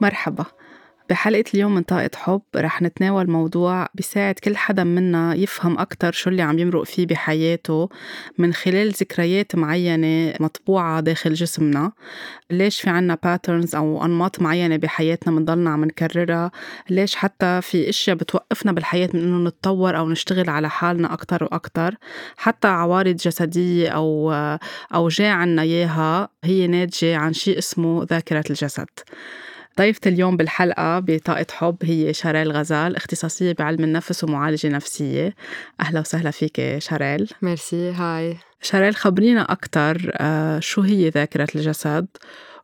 مرحبا. بحلقة اليوم من طاقة حب رح نتناول موضوع بيساعد كل حدا منا يفهم أكتر شو اللي عم يمرق فيه بحياته من خلال ذكريات معينة مطبوعة داخل جسمنا. ليش في عنا باترنز أو أنماط معينة بحياتنا منضلنا عم نكررها؟ ليش حتى في أشياء بتوقفنا بالحياة من إنه نتطور أو نشتغل على حالنا أكتر وأكتر؟ حتى عوارض جسدية أو أو جاي عنا إياها هي ناتجة عن شيء اسمه ذاكرة الجسد. ضيفة اليوم بالحلقة بطاقة حب هي شاريل غزال اختصاصية بعلم النفس ومعالجة نفسية. أهلا وسهلا فيك شاريل. ميرسي هاي. شاريل خبرينا أكتر آه، شو هي ذاكرة الجسد؟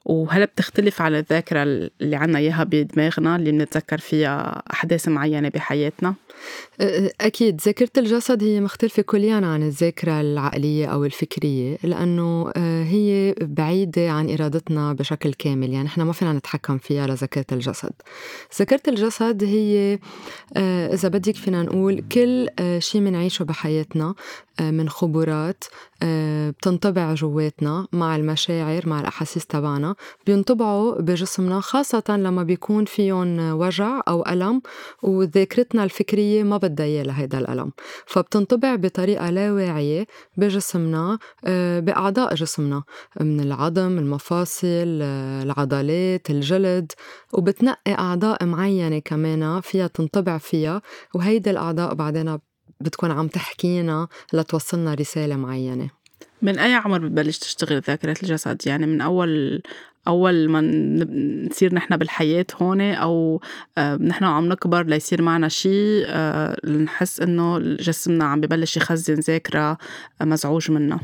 وهل بتختلف عن الذاكرة اللي عنا إياها بدماغنا اللي بنتذكر فيها أحداث معينة بحياتنا؟ أكيد ذاكرة الجسد هي مختلفة كليا عن الذاكرة العقلية أو الفكرية لأنه هي بعيدة عن إرادتنا بشكل كامل يعني إحنا ما فينا نتحكم فيها لذاكرة الجسد ذاكرة الجسد هي إذا بدك فينا نقول كل شيء منعيشه بحياتنا من خبرات بتنطبع جواتنا مع المشاعر مع الأحاسيس تبعنا. بينطبعوا بجسمنا خاصة لما بيكون فيهم وجع أو ألم وذاكرتنا الفكرية ما بدها إياه لهيدا الألم. فبتنطبع بطريقة لا واعية بجسمنا بأعضاء جسمنا. من العظم المفاصل العضلات الجلد. وبتنقي أعضاء معينة كمان فيها تنطبع فيها وهيدي الأعضاء بعدين بتكون عم تحكينا لتوصلنا رسالة معينة من أي عمر بتبلش تشتغل ذاكرة الجسد؟ يعني من أول أول ما نصير نحن بالحياة هون أو آه، نحن عم نكبر ليصير معنا شيء آه، نحس إنه جسمنا عم ببلش يخزن ذاكرة آه، مزعوج منها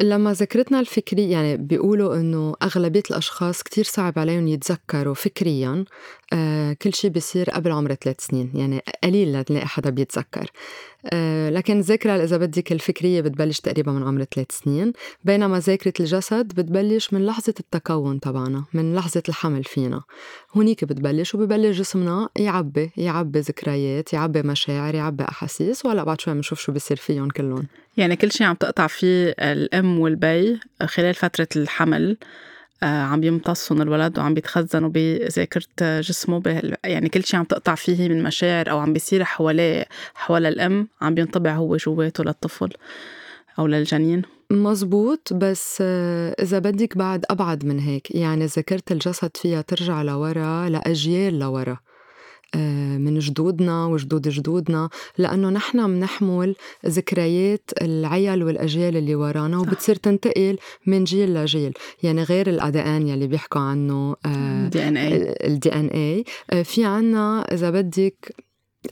لما ذاكرتنا الفكرية يعني بيقولوا إنه أغلبية الأشخاص كتير صعب عليهم يتذكروا فكريا آه كل شيء بيصير قبل عمر ثلاث سنين يعني قليل لتلاقي حدا بيتذكر. آه لكن الذاكرة إذا بدك الفكرية بتبلش تقريبا من عمر ثلاث سنين بينما ذاكرة الجسد بتبلش من لحظة التكون تبعنا من لحظة الحمل فينا. هونيك بتبلش وببلش جسمنا يعبي يعبي ذكريات يعبي مشاعر يعبي أحاسيس وهلأ بعد شوي بنشوف شو بيصير فيهم كلهم. يعني كل شيء عم تقطع فيه الأم والبي خلال فترة الحمل آه، عم يمتصهم الولد وعم بيتخزنوا بذاكرة جسمه يعني كل شيء عم تقطع فيه من مشاعر أو عم بيصير حواليه حول الأم عم بينطبع هو جواته للطفل أو للجنين. مزبوط بس آه، إذا بدك بعد أبعد من هيك يعني ذاكرة الجسد فيها ترجع لورا لأجيال لورا. من جدودنا وجدود جدودنا لأنه نحن منحمل ذكريات العيال والأجيال اللي ورانا وبتصير تنتقل من جيل لجيل. يعني غير ال DNA يلي بيحكوا عنه ال DNA ال DNA في عنا إذا بدك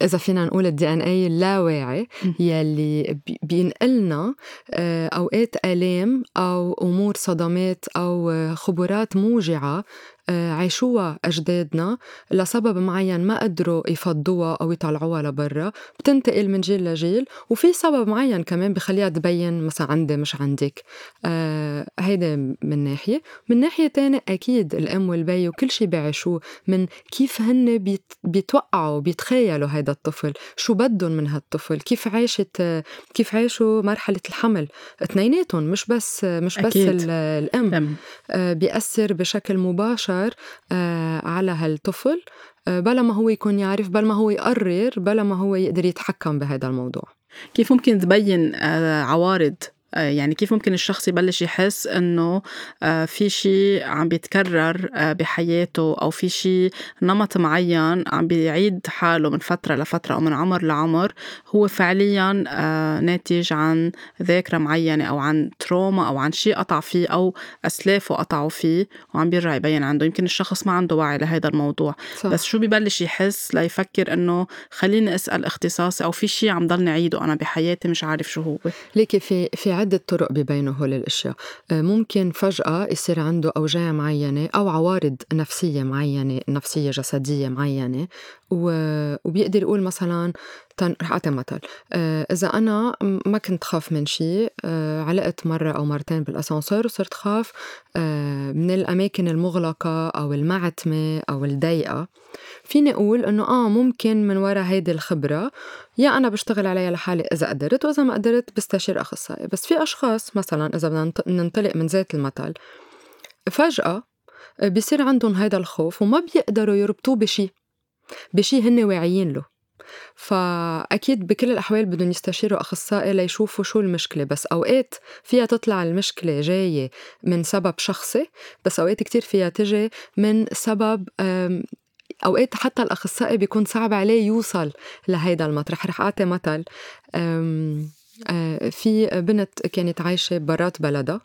إذا فينا نقول ال DNA اللاواعي يلي بينقلنا آه، أوقات ألام أو أمور صدمات أو خبرات موجعة آه، عاشوها أجدادنا لسبب معين ما قدروا يفضوها أو يطلعوها لبرا بتنتقل من جيل لجيل وفي سبب معين كمان بخليها تبين مثلا عندي مش عندك. آه هيدا من ناحية. من ناحية تانية أكيد الأم والبي وكل شي بيعيشوه من كيف هن بيت بيتوقعوا بيتخيلوا هيدا الطفل شو بدهم من هالطفل كيف عاشت كيف عاشوا مرحلة الحمل. اثنيناتهم مش بس مش بس أكيد. الأم. آه بيأثر بشكل مباشر أكثر آه، على هالطفل آه، بلا ما هو يكون يعرف بل ما هو يقرر بلا ما هو يقدر يتحكم بهذا الموضوع. كيف ممكن تبين آه، عوارض يعني كيف ممكن الشخص يبلش يحس إنه آه، في شيء عم بيتكرر آه، بحياته أو في شيء نمط معين عم بيعيد حاله من فترة لفترة أو من عمر لعمر هو فعليا ناتج عن ذاكرة معينة أو عن تروما أو عن شيء قطع فيه أو أسلافه قطعوا فيه وعم بيرجع يبين عنده. يمكن الشخص ما عنده وعي لهذا الموضوع. صح. بس شو ببلش يحس ليفكر إنه خليني أسأل اختصاصي أو في شيء عم ضلني أعيده أنا بحياتي مش عارف شو هو؟ ليكي في في عدة طرق ببينوا هول الأشياء. آه، ممكن فجأة يصير عنده أوجاع معينة أو عوارض نفسية معينة نفسية جسدية معينة وبيقدر يقول مثلا رح أعطي مثل. آه، إذا أنا ما كنت خاف من شيء آه، علقت مرة أو مرتين بالأسانسير وصرت خاف من الأماكن المغلقة أو المعتمة أو الضيقة. فيني أقول إنه آه ممكن من وراء هيدي الخبرة يا أنا بشتغل عليها لحالي إذا قدرت وإذا ما قدرت بستشير أخصائي. بس في أشخاص مثلا إذا بدنا ننطلق من ذات المثل فجأة بيصير عندهم هيدا الخوف وما بيقدروا يربطوه بشي. بشي هن واعيين له. فأكيد بكل الأحوال بدهم يستشيروا أخصائي ليشوفوا شو المشكلة بس أوقات فيها تطلع المشكلة جاية من سبب شخصي بس أوقات كتير فيها تجي من سبب أوقات حتى الأخصائي بيكون صعب عليه يوصل لهيدا المطرح. رح أعطي مثل في بنت كانت عايشة برات بلدها آه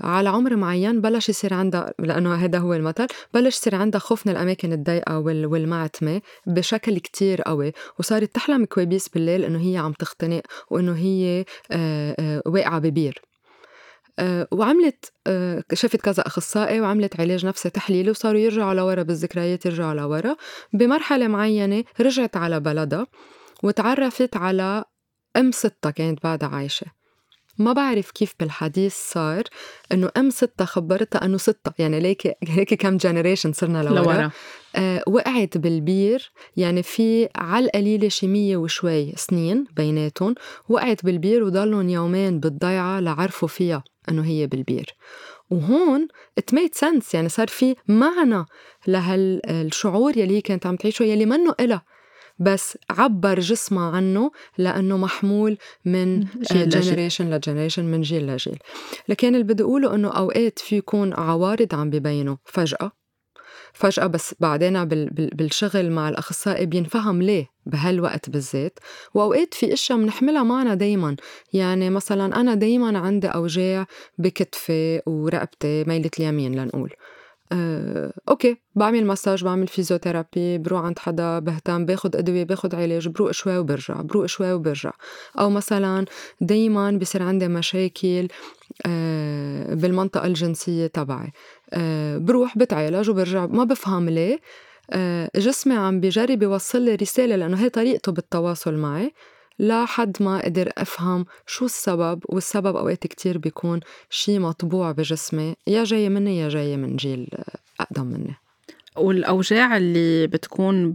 على عمر معين بلش يصير عندها لأنه هذا هو المثل بلش يصير عندها خوف من الأماكن الضيقة والمعتمة بشكل كتير قوي وصارت تحلم كوابيس بالليل إنه هي عم تختنق وإنه هي آه آه واقعة ببير. آه وعملت آه شافت كذا أخصائي وعملت علاج نفسي تحليلي وصاروا يرجعوا لورا بالذكريات يرجعوا لورا. بمرحلة معينة رجعت على بلدها وتعرفت على أم ستها كانت بعدها عايشة. ما بعرف كيف بالحديث صار إنه أم ستة خبرتها أنه ستة يعني ليك هيك كم generation صرنا لورا, لورا. آه وقعت بالبير يعني في على القليلة شي مية وشوي سنين بيناتهم وقعت بالبير وضلهم يومين بالضيعة لعرفوا فيها إنه هي بالبير. وهون it made sense يعني صار في معنى لهالشعور يلي هي كانت عم تعيشه يلي منه إلها. بس عبر جسمها عنه لأنه محمول من generation ل generation من جيل لجيل. لكن اللي بدي أقوله أنه أوقات في يكون عوارض عم ببينوا فجأة. فجأة بس بعدين بالشغل مع الأخصائي بينفهم ليه بهالوقت بالذات. وأوقات في أشياء بنحملها معنا دايما. يعني مثلا أنا دايما عندي أوجاع بكتفي ورقبتي ميلة اليمين لنقول. آه، أوكي بعمل مساج بعمل physiotherapy بروح عند حدا بهتم باخد أدوية باخد علاج بروق شوي وبرجع بروق شوي وبرجع. أو مثلا دايما بصير عندي مشاكل آه، بالمنطقة الجنسية تبعي. آه، بروح بتعالج وبرجع. ما بفهم ليه. آه، جسمي عم بجرب يوصل لي رسالة لأنه هي طريقته بالتواصل معي. لحد ما قدر أفهم شو السبب والسبب أوقات كتير بيكون شي مطبوع بجسمي يا جاي مني يا جاي من جيل أقدم مني. والأوجاع اللي بتكون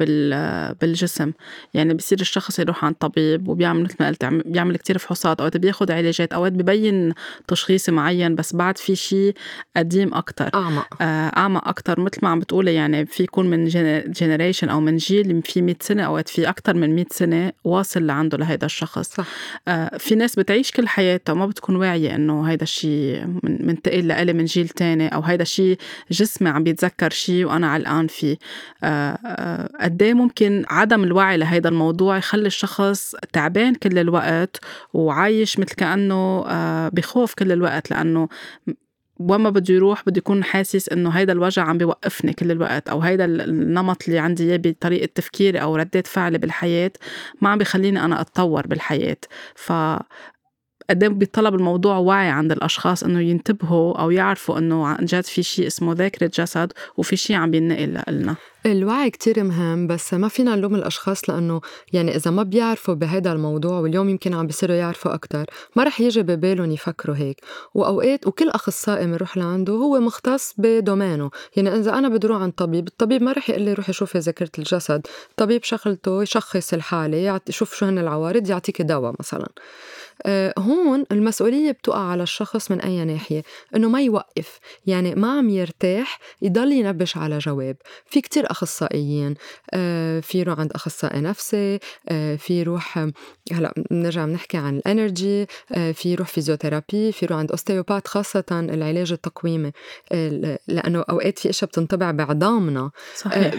بالجسم. يعني بصير الشخص يروح عند طبيب وبيعمل مثل ما قلت بيعمل كتير فحوصات أوقات بياخد علاجات أوقات ببين تشخيص معين بس بعد في شيء قديم أكتر. أعمق. آه أعمق أكتر. مثل ما عم بتقولي يعني في يكون من جنريشن أو من جيل في 100 سنة أوقات في أكتر من 100 سنة واصل لعنده لهيدا الشخص. صح. آه في ناس بتعيش كل حياتها وما بتكون واعية إنه هيدا الشيء منتقل لإلي من جيل تاني أو هيدا الشيء جسمي عم بيتذكر شيء وأنا على الآن فيه آه، آه، قد إيه ممكن عدم الوعي لهيدا الموضوع يخلي الشخص تعبان كل الوقت وعايش مثل كأنه آه، بخوف كل الوقت لأنه وين ما بده يروح بده يكون حاسس إنه هيدا الوجع عم بيوقفني كل الوقت أو هيدا النمط اللي عندي إياه بطريقة تفكيري أو ردات فعلي بالحياة ما عم بيخليني أنا أتطور بالحياة. ف قد إيه بيطلب الموضوع وعي عند الأشخاص إنه ينتبهوا أو يعرفوا إنه عن جد في شيء اسمه ذاكرة جسد وفي شيء عم بينقل لنا الوعي كتير مهم بس ما فينا نلوم الأشخاص لأنه يعني إذا ما بيعرفوا بهذا الموضوع واليوم يمكن عم بيصيروا يعرفوا أكتر ما رح يجي ببالهم يفكروا هيك. وأوقات وكل أخصائي بنروح لعنده هو مختص بدومينه يعني إذا أنا بدي أروح عند طبيب الطبيب ما رح يقول لي روحي شوفي ذاكرة الجسد الطبيب شغلته يشخص الحالة يعطي شوف شو هن العوارض يعطيك دواء مثلا. هون المسؤولية بتقع على الشخص من أي ناحية إنه ما يوقف يعني ما عم يرتاح يضل ينبش على جواب. في كتير أخصائيين آه، في يروح عند أخصائي نفسي آه، في يروح هلا بنرجع بنحكي عن ال energy في يروح physiotherapy في يروح عند ostéopathe خاصة العلاج التقويمي. لأنه أوقات في أشياء بتنطبع بعظامنا صحيح.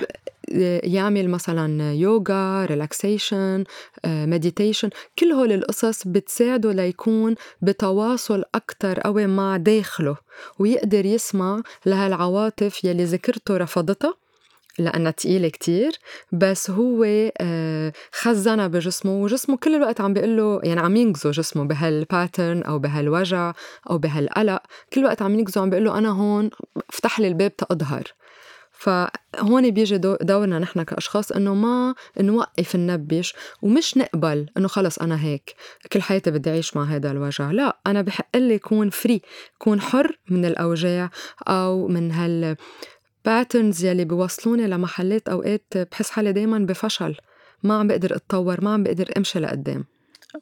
يعمل مثلا يوغا relaxation meditation كل هول القصص بتساعده ليكون بتواصل أكتر قوي مع داخله ويقدر يسمع لهالعواطف يلي ذكرته رفضتها لأنها تقيلة كتير بس هو آه، خزنها بجسمه وجسمه كل الوقت عم بيقول له يعني عم ينقذه جسمه بهالباترن أو بهالوجع أو بهالقلق كل الوقت عم ينقذه عم بيقول له أنا هون افتح لي الباب تأظهر فهون بيجي دورنا نحن كأشخاص إنه ما نوقف ننبش ومش نقبل إنه خلص أنا هيك كل حياتي بدي أعيش مع هذا الوجع. لا أنا بحق لي كون free كون حر من الأوجاع أو من هال patterns يلي بيوصلوني لمحلات أوقات بحس حالي دايما بفشل ما عم بقدر أتطور ما عم بقدر أمشي لقدام.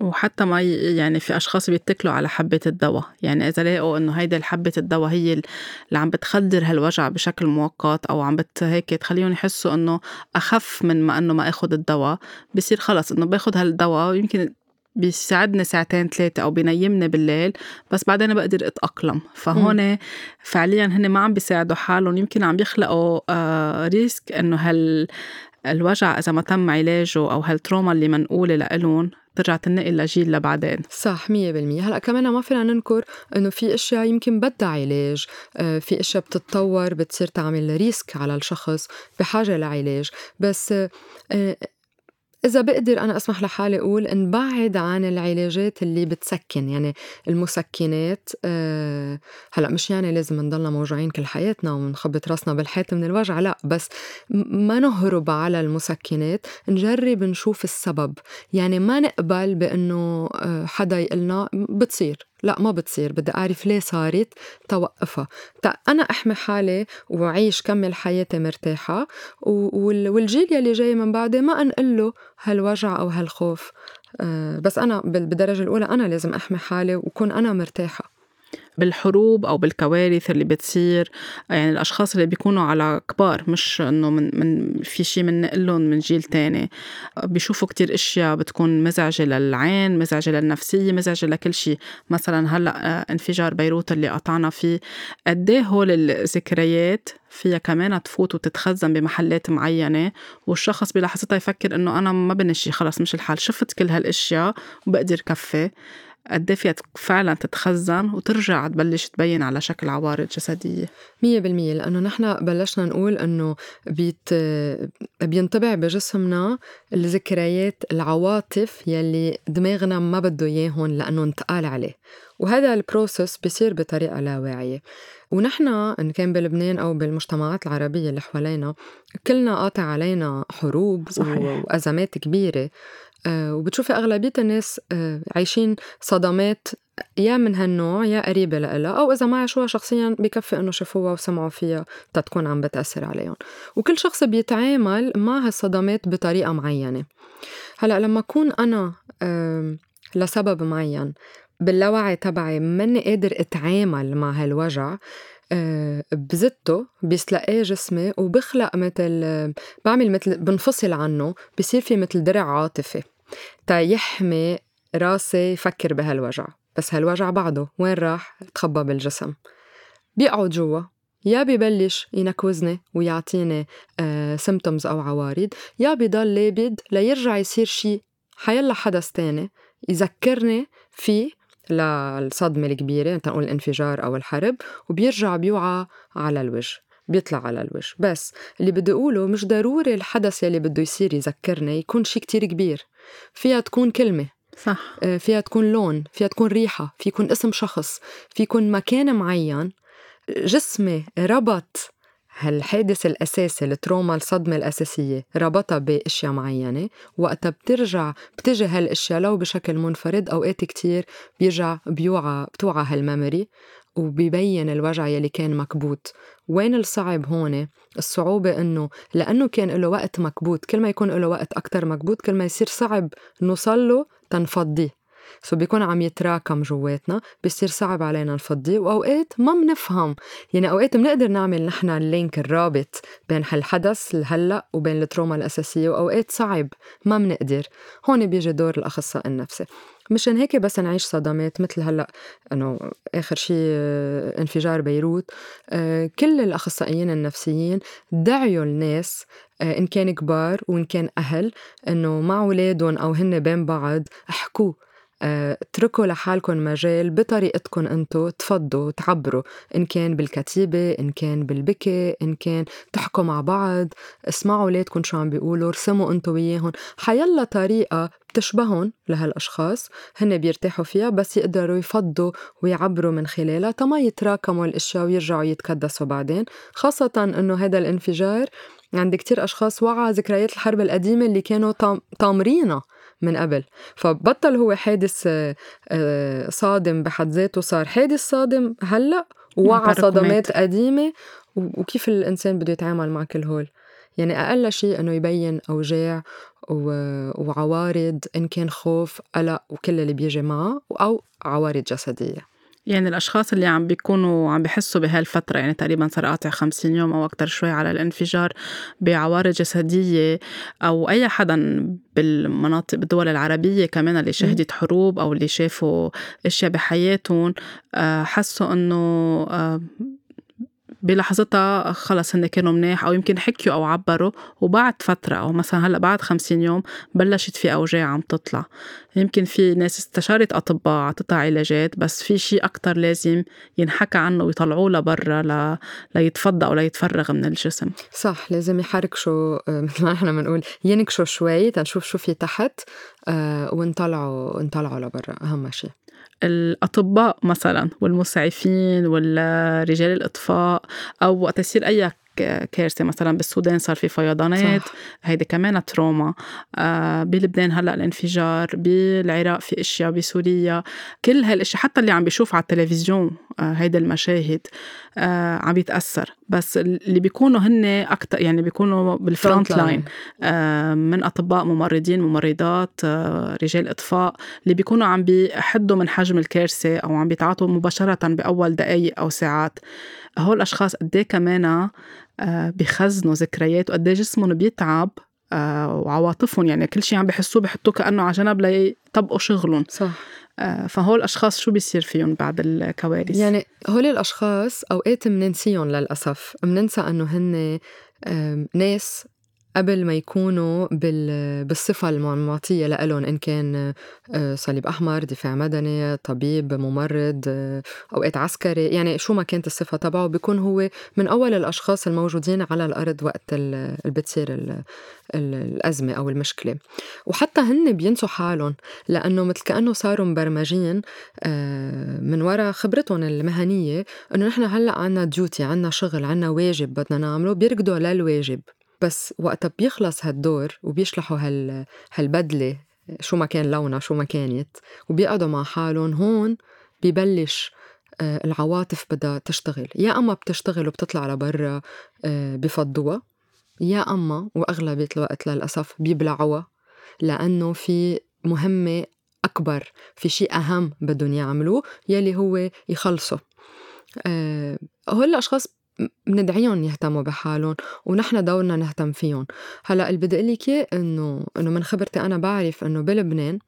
وحتى ما يعني في أشخاص بيتكلوا على حبة الدواء. يعني إذا لاقوا إنه هيدي حبه الدواء هي اللي عم بتخدر هالوجع بشكل مؤقت أو عم بت هيك تخليهم يحسوا إنه أخف من ما إنه ما آخذ الدواء بصير خلص إنه بآخذ هالدواء يمكن بيساعدني ساعتين ثلاثة أو بينيمني بالليل بس بعدين بقدر أتأقلم. فهون فعليا هن ما عم بيساعدوا حالهم. يمكن عم يخلقوا آه risk إنه هال الوجع إذا ما تم علاجه أو هال trauma اللي منقولة لإلهم ترجع تنقل لجيل لبعدين. صح مية بالمية. هلأ كمان ما فينا ننكر إنه في أشياء يمكن بدها علاج. آه، في أشياء بتتطور بتصير تعمل ريسك على الشخص بحاجة لعلاج. بس آه، إذا بقدر أنا أسمح لحالي أقول نبعد عن العلاجات اللي بتسكن يعني المسكنات أه هلأ مش يعني لازم نضلنا موجوعين كل حياتنا ونخبط راسنا بالحيط من الوجع لأ بس ما نهرب على المسكنات نجرب نشوف السبب. يعني ما نقبل بأنه آه، حدا يقلنا بتصير. لا ما بتصير بدي أعرف ليه صارت توقفها. تا أنا أحمي حالي وعيش كمل حياتي مرتاحة والجيل يلي جاي من بعدي ما أنقل له هالوجع أو هالخوف. آه، بس أنا بالدرجة الأولى أنا لازم أحمي حالي وكون أنا مرتاحة. بالحروب أو بالكوارث اللي بتصير. يعني الأشخاص اللي بيكونوا على كبار مش إنه من من في شيء بننقلهم من جيل تاني. بيشوفوا كتير أشياء بتكون مزعجة للعين مزعجة للنفسية مزعجة لكل شيء مثلا هلأ انفجار بيروت اللي قطعنا فيه. قد إيه هول الذكريات فيها كمان تفوت وتتخزن بمحلات معينة؟ والشخص بلحظتها يفكر إنه أنا ما بنشي خلص مش الحال. شفت كل هالأشياء وبقدر كفي. قد فيها فعلا تتخزن وترجع تبلش تبين على شكل عوارض مية بالمية لأنه نحن بلشنا نقول أنه بيت بينطبع بجسمنا الذكريات العواطف يلي دماغنا ما بده إياهم لأنه انتقال عليه. وهذا البروسس بيصير بطريقة لا واعية. ونحن إن كان بلبنان أو بالمجتمعات العربية اللي حوالينا كلنا قاطع علينا حروب صحيح. وأزمات كبيرة. آه، وبتشوفي أغلبية الناس آه، عايشين صدمات يا من هالنوع يا قريبة لإلها أو إذا ما عاشوها شخصيا بكفي إنه شافوها وسمعوا فيها تتكون عم بتأثر عليهم. وكل شخص بيتعامل مع هالصدمات بطريقة معينة. هلأ لما أكون أنا لسبب معين باللاوعي تبعي ماني قادر أتعامل مع هالوجع آه، بزته بيسلقاه جسمي وبخلق مثل بعمل مثل بنفصل عنه بصير في مثل درع عاطفي. تا يحمي راسي يفكر بهالوجع بس هالوجع بعده وين راح؟ تخبى بالجسم. بيقعد جوا يا ببلش ينكوزني ويعطيني سيمتومز آه، أو عوارض يا بضل لابد ليرجع يصير شي حيلا حدث تاني يذكرني فيه للصدمة الكبيرة نقول الانفجار أو الحرب وبيرجع بيوعى على الوجه بيطلع على الوجه. بس اللي بدي أقوله مش ضروري الحدث يلي بده يصير يذكرني يكون شي كتير كبير. فيها تكون كلمة صح. آه، فيها تكون لون فيها تكون ريحة في يكون اسم شخص في يكون مكان معين جسمي ربط هالحادث الأساسي التروما الصدمة الأساسية ربطها بأشياء معينة. وقتها بترجع بتجي هالأشياء لو بشكل منفرد أوقات كتير بيرجع بيوعى بتوعى هالميموري وبيبين الوجع يلي كان مكبوت. وين الصعب هون؟ الصعوبة إنه لأنه كان له وقت مكبوت. كل ما يكون له وقت أكتر مكبوت كل ما يصير صعب نوصل له تنفضيه so بيكون عم يتراكم جواتنا بيصير صعب علينا نفضيه وأوقات ما بنفهم يعني أوقات بنقدر نعمل نحن ال link الرابط بين هالحدث الهلا وبين ال trauma الأساسية وأوقات صعب ما بنقدر هون بيجي دور الاخصائي النفسي. مشان هيك بس نعيش صدمات مثل هلأ إنه آخر شيء آه، انفجار بيروت. آه، كل الأخصائيين النفسيين دعيوا الناس آه، إن كان كبار وإن كان أهل إنه مع أولادهم أو هن بين بعض احكوا اتركوا لحالكم مجال بطريقتكم انتو تفضوا تعبروا إن كان بالكتيبة إن كان بالبكي إن كان تحكوا مع بعض اسمعوا ولادكم شو عم بيقولوا ارسموا انتو وياهم. حيلا طريقة بتشبهن لهالأشخاص هن بيرتاحوا فيها بس يقدروا يفضوا ويعبروا من خلالها تما يتراكموا الأشياء ويرجعوا يتكدسوا بعدين. خاصة إنه هذا الانفجار عند كتير أشخاص وعى ذكريات الحرب القديمة اللي كانوا طامرينها. من قبل. فبطل هو حادث آه، آه، صادم بحد ذاته صار حادث صادم هلأ ووعى صدمات قديمة. وكيف الإنسان بده يتعامل مع كل هول؟ يعني أقل شيء إنه يبين أوجاع وعوارض إن كان خوف قلق وكل اللي بيجي معه أو عوارض جسدية. يعني الأشخاص اللي عم بيكونوا عم بحسوا بهالفترة يعني تقريبا صار قاطع 50 يوم أو أكتر شوي على الانفجار بعوارض جسدية أو أي حدا بالمناطق بالدول العربية كمان اللي شهدت حروب أو اللي شافوا أشياء بحياتهم آه، حسوا إنه آه، بلحظتها خلص هن كانوا منيح أو يمكن حكيوا أو عبروا وبعد فترة أو مثلا هلأ بعد خمسين يوم بلشت في أوجاع عم تطلع. يمكن في ناس استشارت أطباء عطتها علاجات بس في شيء أكتر لازم ينحكى عنه ويطلعوه لبرا ل... ليتفضى أو ليتفرغ من الجسم. صح لازم يحركشوا آه، مثل ما نحن بنقول ينكشوا شوي تنشوف شو في تحت آه، ونطلعوا نطلعوا لبرا أهم شيء الأطباء مثلا والمسعفين ولا رجال الإطفاء أو وقت يصير أي كارثة مثلا بالسودان صار في فيضانات هيدي كمان trauma. آه بلبنان هلأ الانفجار بالعراق في أشياء بسوريا. كل هالأشياء حتى اللي عم بيشوف على التلفزيون آه هيدي المشاهد آه عم بيتأثر. بس اللي بيكونوا هن أكثر يعني بيكونوا بال front line آه من أطباء ممرضين ممرضات آه رجال إطفاء اللي بيكونوا عم بيحدوا من حجم الكارثة أو عم بيتعاطوا مباشرة بأول دقائق أو ساعات. هول الأشخاص قد إيه كمان آه، بخزنوا ذكريات وقد إيه جسمهم بيتعب آه، وعواطفهم يعني كل شيء عم بحسوه بحطوه كأنه على جنب ليطبقوا شغلهم. صح. آه، فهول الأشخاص شو بيصير فيهم بعد الكوارث؟ يعني هول الأشخاص أوقات بننسيهم للأسف. بننسى إنه هن ناس قبل ما يكونوا بالصفة المعطية لإلهم إن كان آه، صليب أحمر دفاع مدني طبيب ممرض آه، أوقات عسكري يعني شو ما كانت الصفة تبعه بيكون هو من أول الأشخاص الموجودين على الأرض وقت اللي بتصير الأزمة أو المشكلة. وحتى هن بينسوا حالهم لأنه مثل كأنه صاروا مبرمجين آه، من وراء خبرتهم المهنية إنه نحن هلأ عنا ديوتي عنا شغل عنا واجب بدنا نعمله بيركضوا للواجب بس وقتها بيخلص هالدور وبيشلحوا هال هالبدلة شو ما كان لونها شو ما كانت وبيقعدوا مع حالهم هون ببلش آه، العواطف بدها تشتغل. يا أما بتشتغل وبتطلع لبرا آه، بفضوها يا أما وأغلبية الوقت للأسف بيبلعوها لأنه في مهمة أكبر في شيء أهم بدهم يعملوه يلي هو يخلصوا. أه هول الأشخاص بندعيهم يهتموا بحالهم ونحن دورنا نهتم فيهم. هلأ اللي بدي أقول لك إنه إنه من خبرتي أنا بعرف إنه بلبنان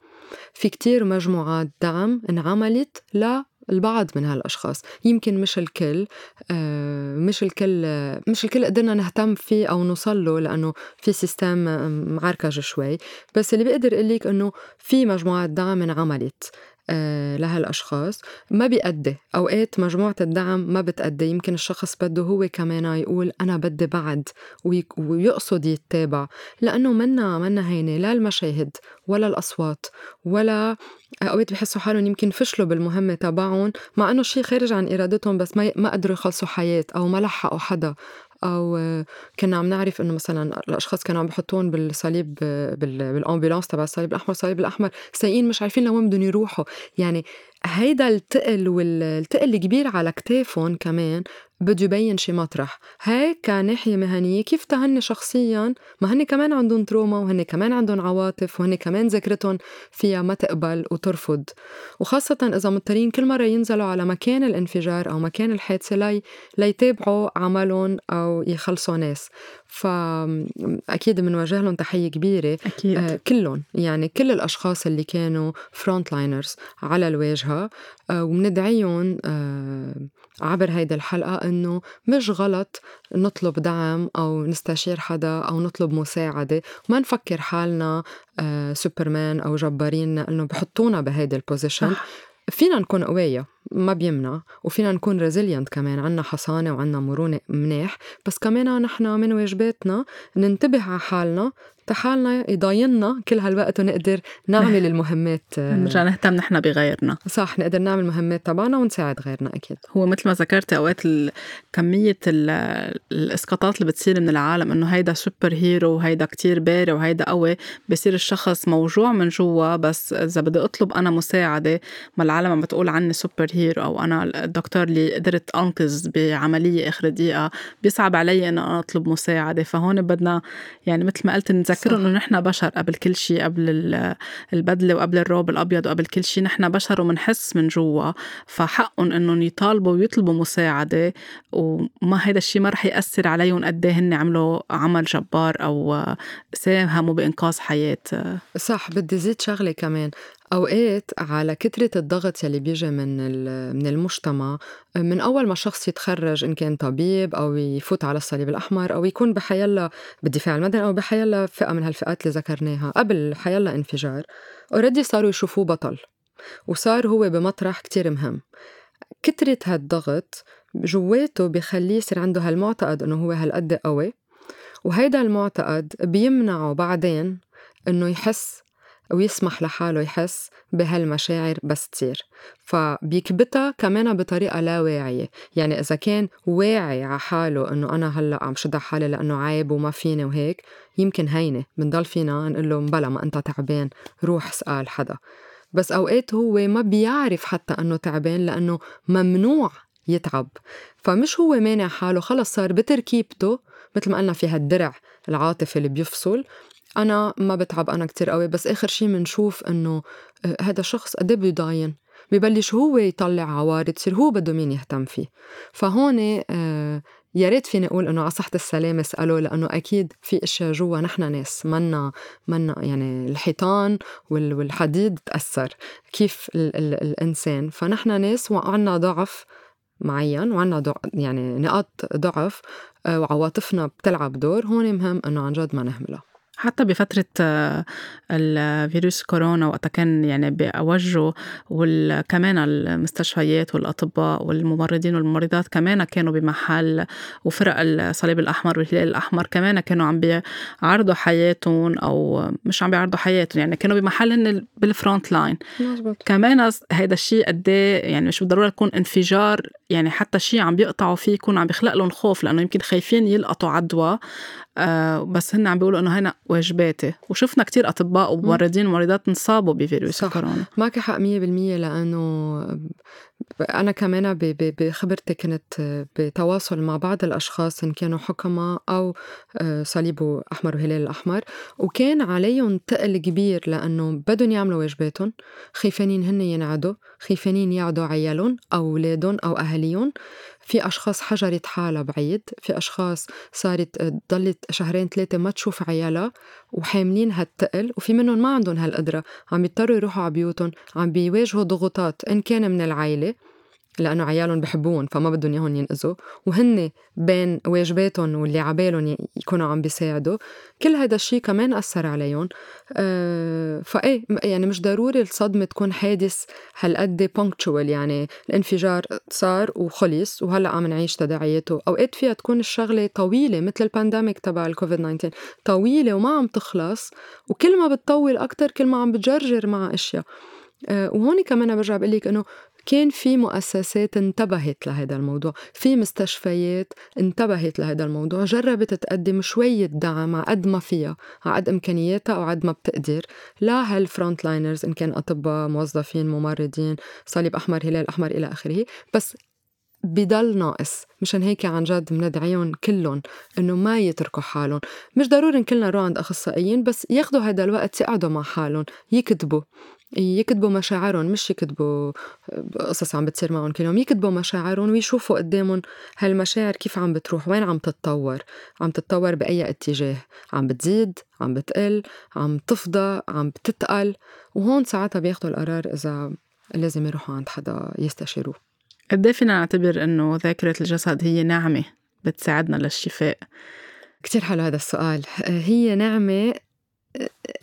في كتير مجموعات دعم انعملت للبعض من هالأشخاص. يمكن مش الكل آه، مش الكل مش الكل قدرنا نهتم فيه أو نوصل له لأنه في سيستم معركج شوي. بس اللي بقدر أقول لك إنه في مجموعات دعم انعملت. آه، لهالأشخاص ما بيأدي. أوقات مجموعة الدعم ما بتأدي. يمكن الشخص بده هو كمان يقول أنا بدي بعد ويقصد يتابع. لأنه منا منا هينة. لا المشاهد ولا الأصوات ولا أوقات بحسوا حالهم يمكن فشلوا بالمهمة تبعهم مع إنه شيء خارج عن إرادتهم بس ما ما قدروا يخلصوا حياة أو ما لحقوا حدا. أو كنا عم نعرف إنه مثلا الأشخاص كانوا عم بحطون بالصليب بالامبولانس تبع الصليب الأحمر الصليب الأحمر سايقين مش عارفين لوين بدهم يروحوا. يعني هيدا التقل والتقل الكبير على كتافهم كمان بده يبين شي مطرح. هيك كناحية مهنية كيف تهني شخصيا؟ ما هن كمان عندهم trauma وهن كمان عندهم عواطف وهن كمان ذاكرتهم فيها ما تقبل وترفض. وخاصة إذا مضطرين كل مرة ينزلوا على مكان الانفجار أو مكان الحادثة لي ليتابعوا عملهم أو يخلصوا ناس. فأكيد بنوجه لهم تحية كبيرة. أكيد. آه كلهم. يعني كل الأشخاص اللي كانوا front liners على الواجهة آه ومندعيهم آه عبر هيدا الحلقة إنه مش غلط نطلب دعم أو نستشير حدا أو نطلب مساعدة. وما نفكر حالنا آه سوبرمان أو جبارين إنه بحطونا بهيدي ال position فينا نكون قوية ما بيمنع. وفينا نكون resilient كمان. عنا حصانة وعنا مرونة منيح. بس كمان نحن من واجباتنا ننتبه على حالنا. حالنا يضايلنا كل هالوقت ونقدر نعمل المهمات نرجع نهتم نحن بغيرنا. صح نقدر نعمل المهمات تبعنا ونساعد غيرنا أكيد. هو مثل ما ذكرتي أوقات كمية الإسقاطات اللي بتصير من العالم إنه هيدا super hero وهيدا كتير بارع وهيدا قوي بصير الشخص موجوع من جوا بس إذا بدي أطلب أنا مساعدة ما العالم عم بتقول عني super hero أو أنا الدكتور اللي قدرت أنقذ بعملية آخر دقيقة بيصعب علي انه أنا أطلب مساعدة. فهون بدنا يعني مثل ما قلت بتذكرهم إنه نحن بشر قبل كل شيء قبل البدلة وقبل الروب الأبيض وقبل كل شيء نحن بشر ومنحس من جوا. فحقهم انهم يطالبوا ويطلبوا مساعدة وما هيدا الشيء ما رح يأثر عليهم قد إيه هن عملوا عمل جبار أو ساهموا بإنقاذ حياة. صح بدي زيد شغلة كمان. أوقات على كترة الضغط يلي بيجي من من المجتمع من أول ما الشخص يتخرج إن كان طبيب أو يفوت على الصليب الأحمر أو يكون بحيلا بالدفاع المدني أو بحيلا فئة من هالفئات اللي ذكرناها قبل حيلا انفجار اوريدي صاروا يشوفوه بطل وصار هو بمطرح كتير مهم. كترة هالضغط جواته بخليه يصير عنده هالمعتقد إنه هو هالقد قوي وهيدا المعتقد بيمنعه بعدين إنه يحس ويسمح لحاله يحس بهالمشاعر بس تصير فبيكبتها كمان بطريقة لا واعية. يعني إذا كان واعي على حاله إنه أنا هلأ عم شد حالي لأنه عيب وما فيني وهيك يمكن هينة بنضل فينا نقول له بلا ما أنت تعبان روح اسأل حدا. بس أوقات هو ما بيعرف حتى إنه تعبان لأنه ممنوع يتعب. فمش هو مانع حاله خلص صار بتركيبته مثل ما قلنا في هالدرع العاطفي اللي بيفصل. أنا ما بتعب أنا كتير قوي بس آخر شي منشوف إنه آه، هذا شخص قد إيه بيضاين ببلش هو يطلع عوارض يصير هو بده مين يهتم فيه. فهون آه يا ريت فيني أقول إنه على صحة السلامه اساله لأنه أكيد في إشياء جوا نحن ناس منا منا يعني الحيطان والحديد تأثر كيف ال ال الإنسان. فنحن ناس وعنا ضعف معين وعنا يعني نقاط ضعف آه، وعواطفنا بتلعب دور هون مهم إنه عن جد ما نهملها حتى بفترة آه، الفيروس كورونا وقتها كان يعني بأوجه وكمان المستشفيات والأطباء والممرضين والممرضات كمان كانوا بمحل وفرق الصليب الأحمر والهلال الأحمر كمان كانوا عم بيعرضوا حياتهم أو مش عم بيعرضوا حياتهم يعني كانوا بمحل هن بال front line كمان هيدا الشيء قد إيه، يعني مش بالضرورة يكون انفجار يعني حتى شيء عم بيقطعوا فيه يكون عم بيخلق لهم خوف لأنه يمكن خايفين يلقطوا عدوى. آه بس هن عم بيقولوا إنه هينا واجباتي. وشفنا كتير أطباء وممرضين وممرضات انصابوا بفيروس صح. كورونا معك حق 100% لأنه أنا كمان بخبرتي كنت بتواصل مع بعض الأشخاص إن كانوا حكماء أو آه، صليب أحمر وهلال الأحمر وكان عليهم تقل كبير لأنه بدهم يعملوا واجباتهم خايفانين هن ينعدوا خايفانين يعدوا عيالهم أو أولادهم أو أهاليهم. في أشخاص حجرت حالها بعيد في أشخاص صارت ضلت شهرين ثلاثة ما تشوف عيالها وحاملين هالتقل وفي منهم ما عندهم هالقدرة. عم يضطروا يروحوا على بيوتهم عم بيواجهوا ضغوطات إن كان من العائلة لأنه عيالهم بحبون فما بدهم إياهم ينقذوا وهن بين واجباتهم واللي عبالهم يكونوا عم بيساعدوا كل هذا الشيء كمان أثر عليهم. أه فإيه يعني مش ضروري الصدمة تكون حادث هالقد punctual يعني الانفجار صار وخلص وهلأ عم نعيش تداعياته. أوقات فيها تكون الشغلة طويلة مثل ال pandemic تبع الكوفيد 19 طويلة وما عم تخلص وكل ما بتطول أكتر كل ما عم بتجرجر مع أشياء. وهون كمان برجع بقول لك إنه كان في مؤسسات انتبهت لهذا الموضوع في مستشفيات انتبهت لهذا الموضوع جربت تقدم شوية دعم على قد ما فيها على قد إمكانياتها أو قد ما بتقدر. لا هال front liners إن كان أطباء موظفين ممرضين صليب أحمر هلال أحمر إلى آخره بس بضل ناقص مشان هيك عن جد بندعيهم كلهم إنه ما يتركوا حالهم. مش ضروري كلنا نروح عند أخصائيين بس ياخذوا هذا الوقت يقعدوا مع حالهم يكتبوا يكتبوا مشاعرهم مش يكتبوا قصص عم بتصير معهم كل يوم يكتبوا مشاعرهم ويشوفوا قدامهم هالمشاعر كيف عم بتروح وين عم تتطور. عم تتطور بأي اتجاه عم بتزيد عم بتقل عم تفضى عم بتتقل وهون ساعتها بياخدوا القرار إذا لازم يروحوا عند حدا يستشيروه. قد إيه فينا نعتبر إنه ذاكرة الجسد هي نعمة بتساعدنا للشفاء؟ كتير حلو هذا السؤال. هي نعمة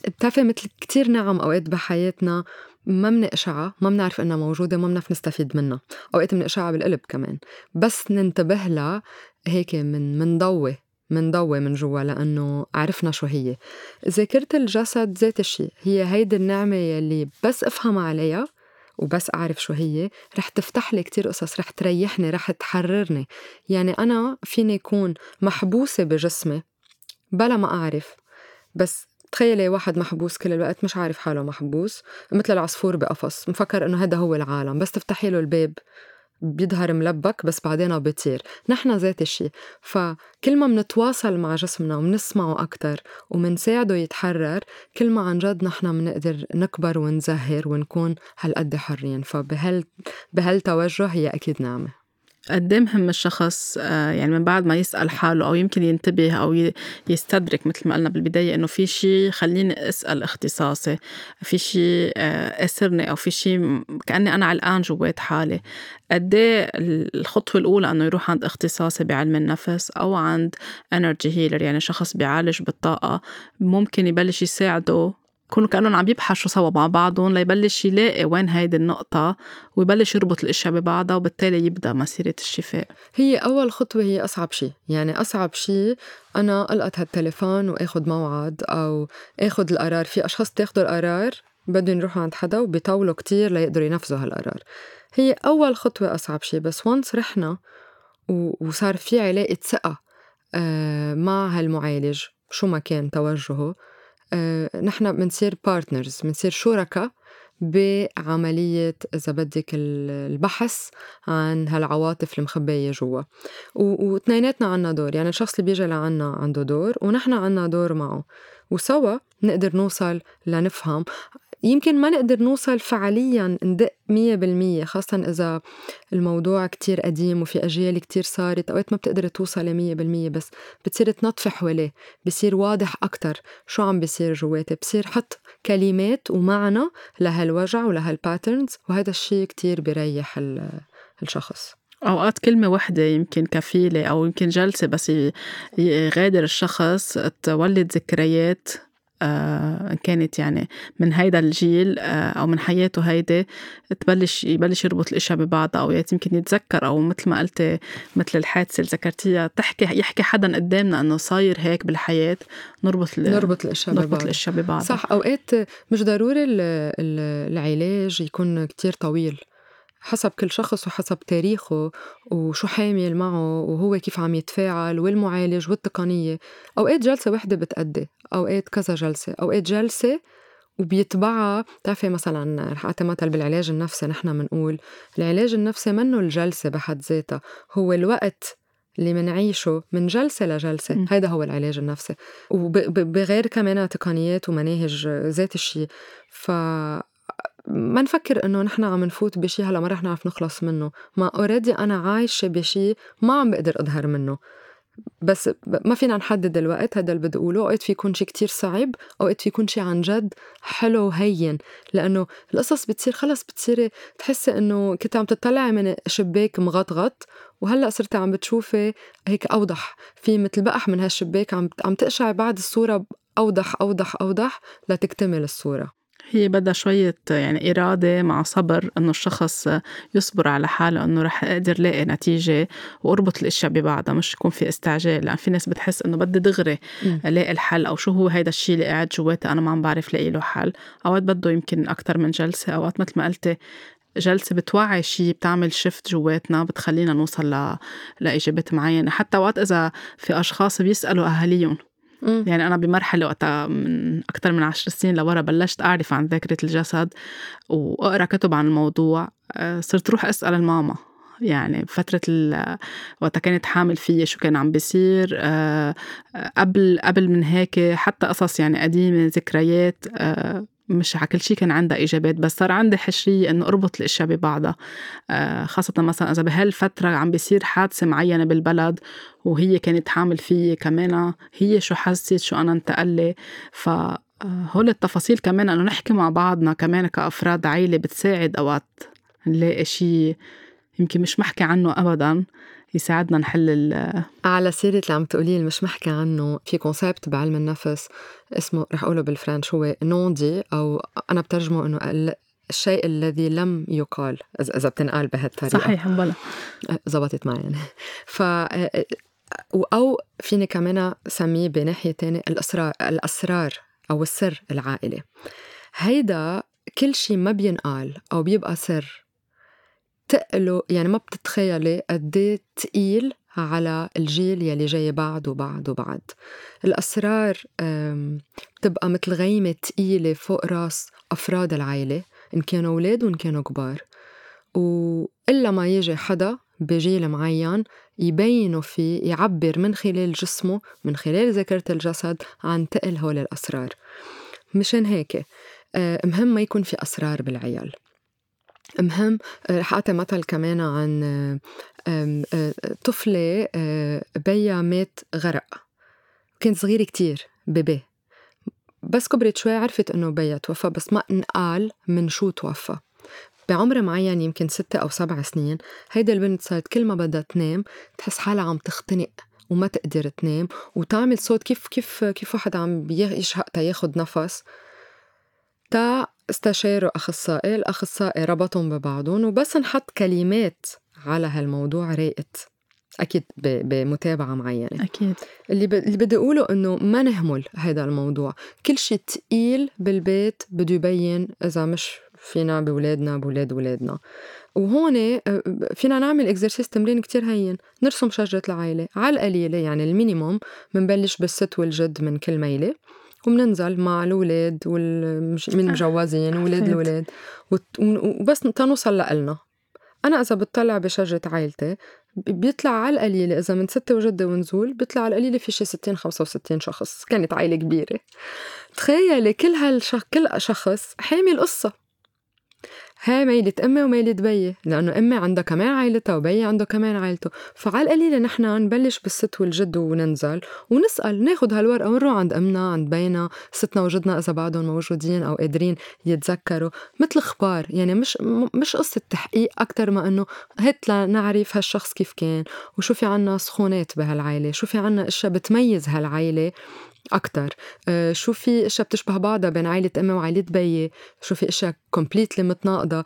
بتعرفي مثل كتير نعم أوقات بحياتنا ما بنقشعها ما بنعرف إنها موجودة ما بنعرف نستفيد منها. أوقات بنقشعها بالقلب كمان. بس ننتبه لها هيك من من ضوي من جوا لأنه عرفنا شو هي. ذاكرة الجسد ذات الشيء هي هيدي النعمة يلي بس أفهم عليها وبس أعرف شو هي رح تفتح لي كتير قصص رح تريحني رح تحررني. يعني أنا فيني أكون محبوسة بجسمي بلا ما أعرف. بس تخيلي واحد محبوس كل الوقت مش عارف حاله محبوس مثل العصفور بقفص مفكر إنه هذا هو العالم بس تفتحي له الباب. بيظهر ملبك بس بعدين بيطير. نحن ذات الشيء فكل ما منتواصل مع جسمنا ومنسمعه أكتر ومنساعده يتحرر كل ما عن جد نحن منقدر نكبر ونزهر ونكون هالقد حرين. فبهال بهالتوجه هي أكيد نعمة قد مهم الشخص آه، يعني من بعد ما يسأل حاله أو يمكن ينتبه أو يستدرك مثل ما قلنا بالبداية إنه في شيء خليني أسأل اختصاصي في شيء آه، أسرني أو في شيء كأني أنا علقان جوات حالي. قد إيه الخطوة الأولى إنه يروح عند اختصاصي بعلم النفس أو عند انرجي هيلر يعني شخص بيعالج بالطاقة ممكن يبلش يساعده يكونوا كأنهم عم يبحثوا سوا مع بعضهم ليبلش يلاقي وين هيدي النقطة ويبلش يربط الأشياء ببعضها وبالتالي يبدأ مسيرة الشفاء. هي أول خطوة هي أصعب شيء. يعني أصعب شيء أنا ألقط هالتليفون وآخد موعد أو آخد القرار. في أشخاص تاخدوا القرار بدهم يروحوا عند حدا وبيطولوا كتير ليقدروا ينفذوا هالقرار. هي أول خطوة أصعب شيء. بس وانس رحنا وصار في علاقة ثقة آه، مع هالمعالج شو ما كان توجهه نحن بنصير بارتنرز بنصير شركاء بعملية إذا بدك البحث عن هالعواطف المخبية جوا. واثنيناتنا عنا دور يعني الشخص اللي بيجي لعنا عنده دور ونحن عنا دور معه. وسوا نقدر نوصل لنفهم يمكن ما نقدر نوصل فعليا ندق مية بالمية خاصة إذا الموضوع كتير قديم وفي أجيال كتير صارت أوقات ما بتقدر توصل مية بالمية بس بتصير تنطفي حواليه بصير واضح أكتر شو عم بيصير جواتي بصير حط كلمات ومعنى لهالوجع ولهالباترنز وهذا الشيء كتير بيريح الشخص. أوقات كلمة وحدة يمكن كفيلة أو يمكن جلسة بس يغادر الشخص تولد ذكريات كانت يعني من هيدا الجيل آه أو من حياته هيدي تبلش يبلش يربط الاشياء ببعضها أو يمكن يتذكر أو مثل ما قلتي مثل الحادثة اللي ذكرتيها تحكي يحكي حدا قدامنا إنه صاير هيك بالحياة نربط نربط الاشياء نربط ببعض. الاشياء ببعضها صح أوقات مش ضروري العلاج يكون كتير طويل حسب كل شخص وحسب تاريخه وشو حامل معه وهو كيف عم يتفاعل والمعالج والتقنية. أوقات جلسة وحدة بتأدي أوقات كذا جلسة أوقات جلسة وبيتبعها. بتعرفي مثلا رح أعطي مثل بالعلاج النفسي نحن بنقول العلاج النفسي منه الجلسة بحد ذاتها هو الوقت اللي منعيشه من جلسة لجلسة. م. هيدا هو العلاج النفسي. وبغير كمان تقنيات ومناهج ذات الشيء. ف ما نفكر إنه نحن عم نفوت بشي هلا ما رح نعرف نخلص منه. ما اوريدي أنا عايشة بشي ما عم بقدر أظهر منه. بس ما فينا نحدد الوقت هذا اللي بدي أقوله. أوقات في يكون شي كتير صعب أوقات في يكون شي عن جد حلو وهين لأنه القصص بتصير خلص بتصيري تحسي إنه كنت عم تطلعي من شباك مغطغط وهلأ صرتي عم بتشوفي هيك أوضح. في مثل بقح من هالشباك عم عم تقشعي بعد الصورة أوضح أوضح أوضح لتكتمل الصورة. هي بدها شوية يعني إرادة مع صبر إنه الشخص يصبر على حاله إنه رح أقدر لاقي نتيجة وأربط الأشياء ببعضها مش يكون في استعجال. لأن في ناس بتحس إنه بدي دغري ألاقي الحل أو شو هو هيدا الشيء اللي قاعد جواتي أنا ما عم بعرف لاقي له حل. أوقات بده يمكن أكتر من جلسة أوقات مثل ما قلتي جلسة بتوعي شيء بتعمل شفت جواتنا بتخلينا نوصل ل... لإجابات معينة. حتى وقت إذا في أشخاص بيسألوا أهاليهم يعني أنا بمرحلة وقتها من أكثر من عشر سنين لورا بلشت أعرف عن ذاكرة الجسد وأقرأ كتب عن الموضوع آه، صرت روح أسأل الماما. يعني فترة وقتها كانت حامل فيي شو كان عم بيصير آه، قبل قبل من هيك حتى قصص يعني قديمة ذكريات آه، مش على كل شيء كان عندها اجابات بس صار عندي حشريه إنه أربط الأشياء ببعضها. آه، خاصة مثلا إذا بهالفترة عم بيصير حادثة معينة بالبلد وهي كانت حامل فيي كمان هي شو حست شو أنا انتقلي ف آه، هول التفاصيل كمان إنه نحكي مع بعضنا كمان كأفراد عائله بتساعد أوقات نلاقي شيء يمكن مش محكي عنه ابدا. يساعدنا نحل على سيرة اللي عم تقولي مش محكي عنه في كونسيبت بعلم النفس اسمه رح أقوله بالفرنش هو نوندي أو أنا بترجمه إنه الشيء الذي لم يقال إذا بتنقال بهالطريقة صحيح بلا زبطت معي يعني ف أو فيني كمان سميه بناحية تانية الأسرار الأسرار أو السر العائلي هيدا كل شيء ما بينقال أو بيبقى سر تقلوا يعني ما بتتخيلي قد إيه تقيل على الجيل يلي جاي بعد وبعد وبعد الأسرار بتبقى مثل غيمة تقيلة فوق راس أفراد العائلة إن كانوا أولاد وإن كانوا كبار. إلا ما يجي حدا بجيل معين يبينوا فيه يعبر من خلال جسمه من خلال ذاكرة الجسد عن تقل هول الأسرار. مشان هيك آه، مهم ما يكون في أسرار بالعيال. مهم آه، رح أعطي مثل كمان عن آه، طفلة بيا مات غرق. كان صغير كتير بيبي. بس كبرت شوي عرفت إنه بيا توفى بس ما انقال من شو توفى. بعمر معين يمكن ستة أو سبع سنين هيدا البنت صارت كل ما بدها تنام تحس حالها عم تختنق وما تقدر تنام وتعمل صوت كيف كيف كيف واحد عم يشهق تا ياخد نفس. تا استشاروا أخصائي الأخصائي ربطهم ببعضهم وبس نحط كلمات على هالموضوع راقت أكيد بمتابعة معينة. أكيد. اللي ب... اللي بدي أقوله إنه ما نهمل هذا الموضوع. كل شيء تقيل بالبيت بده يبين إذا مش فينا بولادنا بولاد ولادنا وهون آه، فينا نعمل اكزرسيس تمرين كتير هين. نرسم شجرة العائلة على القليلة يعني المينيموم. بنبلش بالست والجد من كل ميلة. وبننزل مع الأولاد والمجوزين آه، ولاد الولاد. وبس تنوصل لإلنا. أنا إذا بتطلع بشجرة عائلتي بيطلع على القليلة إذا من ستة وجدة ونزول بيطلع على القليلة في شي 60 65 شخص. كانت عائلة كبيرة. تخيلي كل هالشخص كل شخص حامل قصة. هاي ميلة أمي وميلة بيي لأنه أمي عندها كمان عائلتها وبيي عنده كمان عائلته. فعلى القليلة نحن نبلش بالست والجد وننزل ونسأل ناخد هالورقة ونروح عند أمنا عند بينا ستنا وجدنا إذا بعدهم موجودين أو قادرين يتذكروا. مثل أخبار يعني مش مش قصة تحقيق أكتر ما إنه هات لنعرف هالشخص كيف كان وشو في عنا سخونات بهالعائلة شو في عنا أشياء بتميز هالعائلة أكتر. آه، شو في أشياء بتشبه بعضها بين عائلة أمي وعائلة بيي شو في أشياء completely متناقضة؟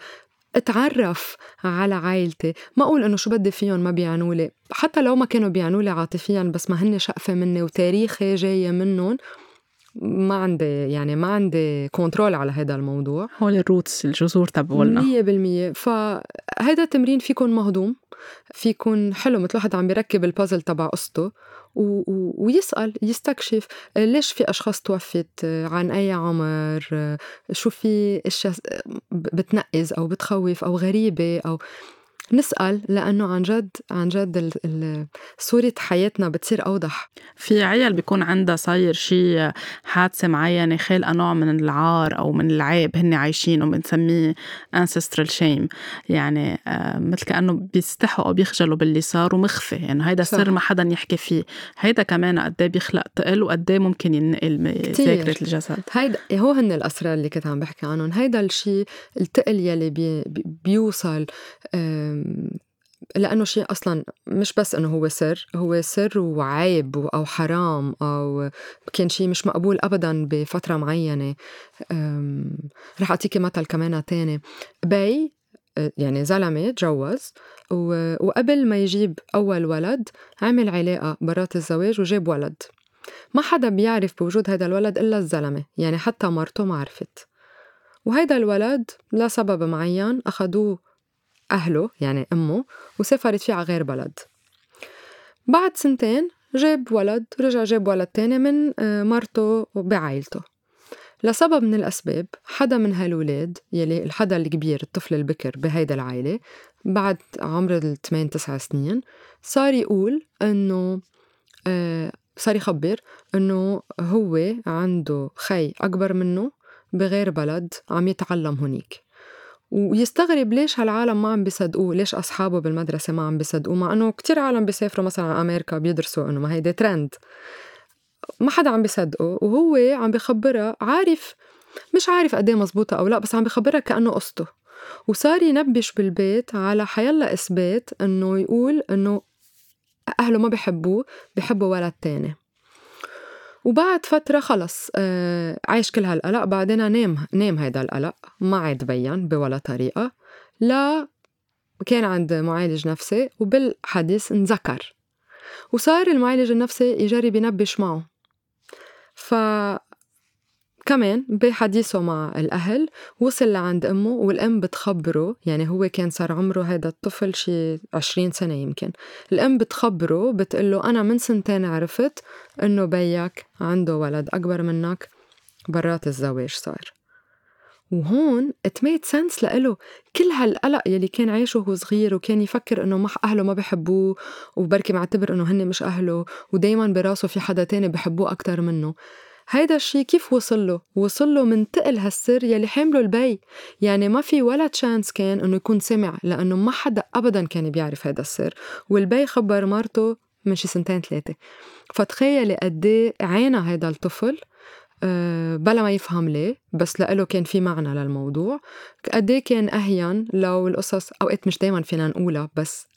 أتعرف على عائلتي. ما أقول إنه شو بدي فيهم ما بيعنوا لي. حتى لو ما كانوا بيعنوا لي عاطفيا بس ما هن شقفة مني وتاريخي جاية منهم ما عندي يعني ما عندي control على هذا الموضوع. هول ال roots الجذور تبعولنا. 100% فهذا التمرين فيكون مهضوم فيكون حلو مثل واحد عم بيركب البازل تبع قصته. ويسأل يستكشف ليش في أشخاص توفت عن أي عمر شو في أشياء بتنقز أو بتخوف أو غريبة أو نسأل لأنه عن جد عن جد صورة حياتنا بتصير أوضح. في عيال بيكون عندها صاير شيء حادثة معينة خالقة نوع من العار أو من العيب هن عايشينه بنسميه ancestral shame. يعني آه، مثل كأنه بيستحوا أو بيخجلوا باللي صار ومخفي يعني هيدا سر ما حدا يحكي فيه. هيدا كمان قد إيه بيخلق تقل وقد إيه ممكن ينقل ذاكرة الجسد. هيدا هو هن الأسرار اللي كنت عم بحكي عنهم. هيدا الشيء التقل يلي بي بيوصل لأنه شيء أصلا مش بس إنه هو سر هو سر وعيب أو حرام أو كان شيء مش مقبول أبدا بفترة معينة. رح أعطيكي مثل كمان تاني. بي يعني زلمة تجوز وقبل ما يجيب أول ولد عمل علاقة برات الزواج وجاب ولد. ما حدا بيعرف بوجود هذا الولد إلا الزلمة يعني حتى مرته ما عرفت. وهيدا الولد لسبب معين أخدوه أهله يعني أمه وسافرت فيه على غير بلد. بعد سنتين جاب ولد رجع جاب ولد تاني من آه، مرته بعائلته. لسبب من الأسباب حدا من هالولاد يلي الحدا الكبير الطفل البكر بهيدا العائلة بعد عمر الثمان تسع سنين صار يقول إنه آه، صار يخبر إنه هو عنده خي أكبر منه بغير بلد عم يتعلم هنيك ويستغرب ليش هالعالم ما عم بيصدقوه ليش أصحابه بالمدرسة ما عم بيصدقوه؟ مع أنه كتير عالم بيسافروا مثلا على أمريكا بيدرسوا أنه ما هيدي ترند ما حدا عم بيصدقه وهو عم بخبرها عارف مش عارف قد مزبوطة أو لا بس عم بخبرها كأنه قصته. وصار ينبش بالبيت على حيلا إثبات إنه يقول إنه أهله ما بحبوه بحبوا ولد تاني. وبعد فترة خلص آه عايش كل هالقلق بعدين نام نام هيدا القلق ما عاد بين بولا طريقة لا كان عند معالج نفسي وبالحديث انذكر وصار المعالج النفسي يجرب ينبش معه. ف كمان بحديثه مع الأهل وصل لعند أمه والأم بتخبره يعني هو كان صار عمره هذا الطفل شي عشرين سنة يمكن. الأم بتخبره بتقله أنا من سنتين عرفت إنه بيك عنده ولد أكبر منك برات الزواج صار. وهون ات ميد سنس لإله كل هالقلق يلي كان عايشه وهو صغير وكان يفكر إنه مح أهله ما بحبوه وبركي معتبر إنه هن مش أهله ودايما براسه في حدا تاني بحبوه أكتر منه. هيدا الشي كيف وصل له؟ وصل له من تقل هالسر يلي حامله البي. يعني ما في ولا chance كان إنه يكون سمع لأنه ما حدا ابدا كان بيعرف هيدا السر. والبي خبر مرته من شي سنتين ثلاثة فتخيلي قد إيه عانى هيدا الطفل آه، بلا ما يفهم ليه بس لإله كان في معنى للموضوع. قد إيه كان أهين لو القصص أوقات مش دايما فينا نقولها بس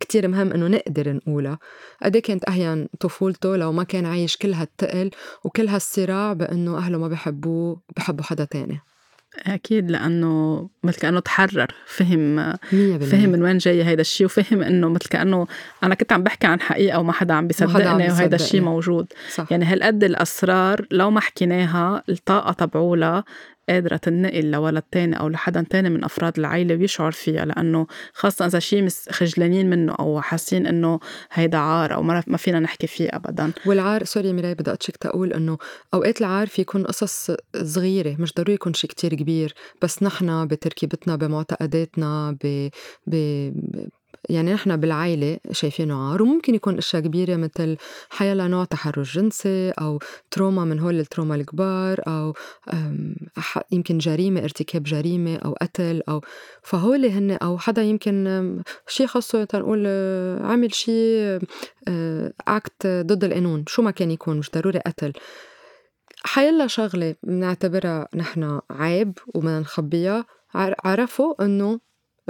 كتير مهم إنه نقدر نقولها. قد إيه كانت أهين طفولته لو ما كان عايش كل هالتقل وكل هالصراع بإنه أهله ما بحبوه بحبوا حدا تاني. أكيد لأنه مثل كأنه تحرر. فهم 100% فهم من وين جاي هيدا الشيء وفهم إنه مثل كأنه أنا كنت عم بحكي عن حقيقة وما حدا عم بيصدقني وهيدا الشيء موجود. صح. يعني هالقد الأسرار لو ما حكيناها الطاقة تبعولها قادرة تنقل لولد تاني أو لحدا تاني من أفراد العيلة ويشعر فيها لأنه خاصة إذا شيء خجلانين منه أو حاسين إنه هيدا عار أو ما فينا نحكي فيه أبدا. والعار sorry ميراي بدي check تقول إنه أوقات العار في يكون قصص صغيرة مش ضروري يكون شيء كتير كبير بس نحن بتركيبتنا بمعتقداتنا ب... ب... يعني نحن بالعائلة شايفينه عار وممكن يكون أشياء كبيرة مثل حيلا نوع تحرش جنسي أو trauma من هول ال trauma الكبار أو يمكن جريمة ارتكاب جريمة أو قتل أو فهول هن أو حدا يمكن شيء خاصه تنقول آه، عمل شيء اكت آه، ضد القانون شو ما كان يكون مش ضروري قتل. حيلا شغلة بنعتبرها نحن عيب وبدنا نخبيها. عرفوا إنه